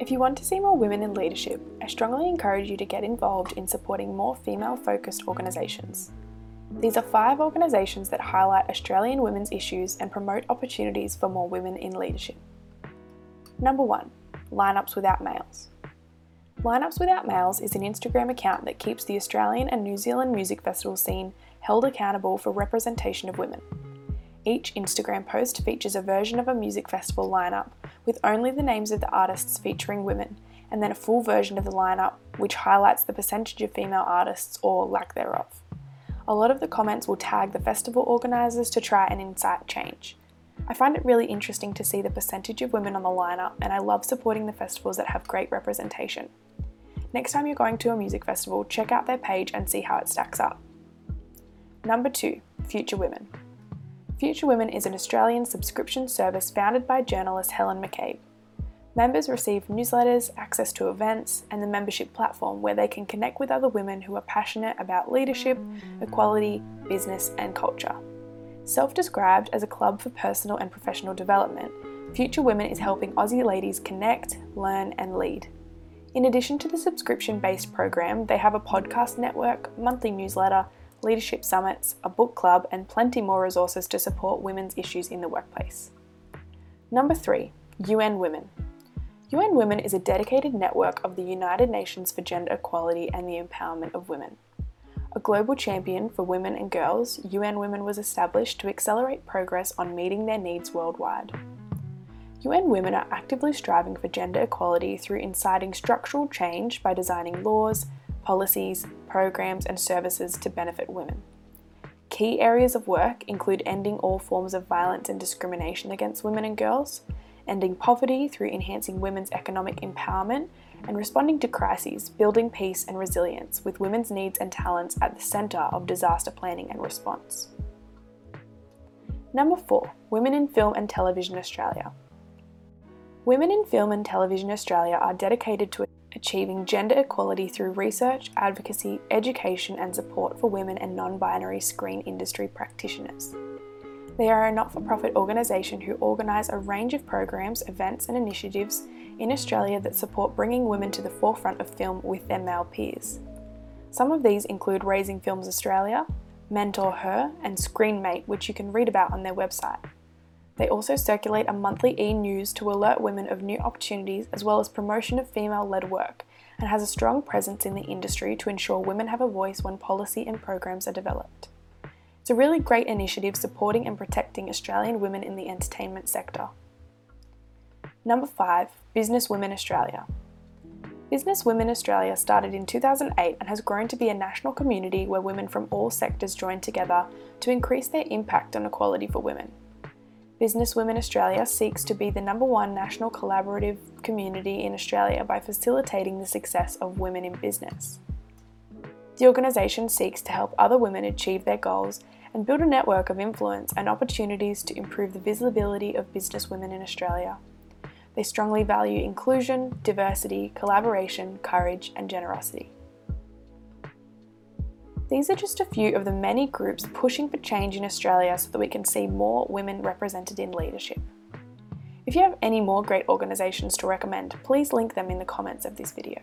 If you want to see more women in leadership, I strongly encourage you to get involved in supporting more female focused organisations. These are five organisations that highlight Australian women's issues and promote opportunities for more women in leadership. Number one, Lineups Without Males. Lineups Without Males is an Instagram account that keeps the Australian and New Zealand music festival scene held accountable for representation of women. Each Instagram post features a version of a music festival lineup with only the names of the artists featuring women, and then a full version of the lineup which highlights the percentage of female artists or lack thereof. A lot of the comments will tag the festival organisers to try and incite change. I find it really interesting to see the percentage of women on the lineup, and I love supporting the festivals that have great representation. Next time you're going to a music festival, check out their page and see how it stacks up. Number two, Future Women. Future Women is an Australian subscription service founded by journalist Helen McCabe. Members receive newsletters, access to events, and the membership platform where they can connect with other women who are passionate about leadership, equality, business, and culture. Self described as a club for personal and professional development, Future Women is helping Aussie ladies connect, learn, and lead. In addition to the subscription based program, they have a podcast network, monthly newsletter, leadership summits, a book club, and plenty more resources to support women's issues in the workplace. Number three, UN Women. UN Women is a dedicated network of the United Nations for Gender Equality and the Empowerment of Women. A global champion for women and girls, UN Women was established to accelerate progress on meeting their needs worldwide. UN Women are actively striving for gender equality through inciting structural change by designing laws, policies, programs, and services to benefit women. Key areas of work include ending all forms of violence and discrimination against women and girls, ending poverty through enhancing women's economic empowerment, and responding to crises, building peace and resilience with women's needs and talents at the centre of disaster planning and response. Number 4 Women in Film and Television Australia. Women in Film and Television Australia are dedicated to achieving gender equality through research, advocacy, education, and support for women and non binary screen industry practitioners. They are a not for profit organisation who organise a range of programs, events, and initiatives in Australia that support bringing women to the forefront of film with their male peers. Some of these include Raising Films Australia, Mentor Her, and Screenmate, which you can read about on their website. They also circulate a monthly e news to alert women of new opportunities as well as promotion of female led work, and has a strong presence in the industry to ensure women have a voice when policy and programs are developed. It's a really great initiative supporting and protecting Australian women in the entertainment sector. Number 5 Business Women Australia. Business Women Australia started in 2008 and has grown to be a national community where women from all sectors join together to increase their impact on equality for women. Business Women Australia seeks to be the number one national collaborative community in Australia by facilitating the success of women in business. The organisation seeks to help other women achieve their goals and build a network of influence and opportunities to improve the visibility of business women in Australia. They strongly value inclusion, diversity, collaboration, courage, and generosity. These are just a few of the many groups pushing for change in Australia so that we can see more women represented in leadership. If you have any more great organisations to recommend, please link them in the comments of this video.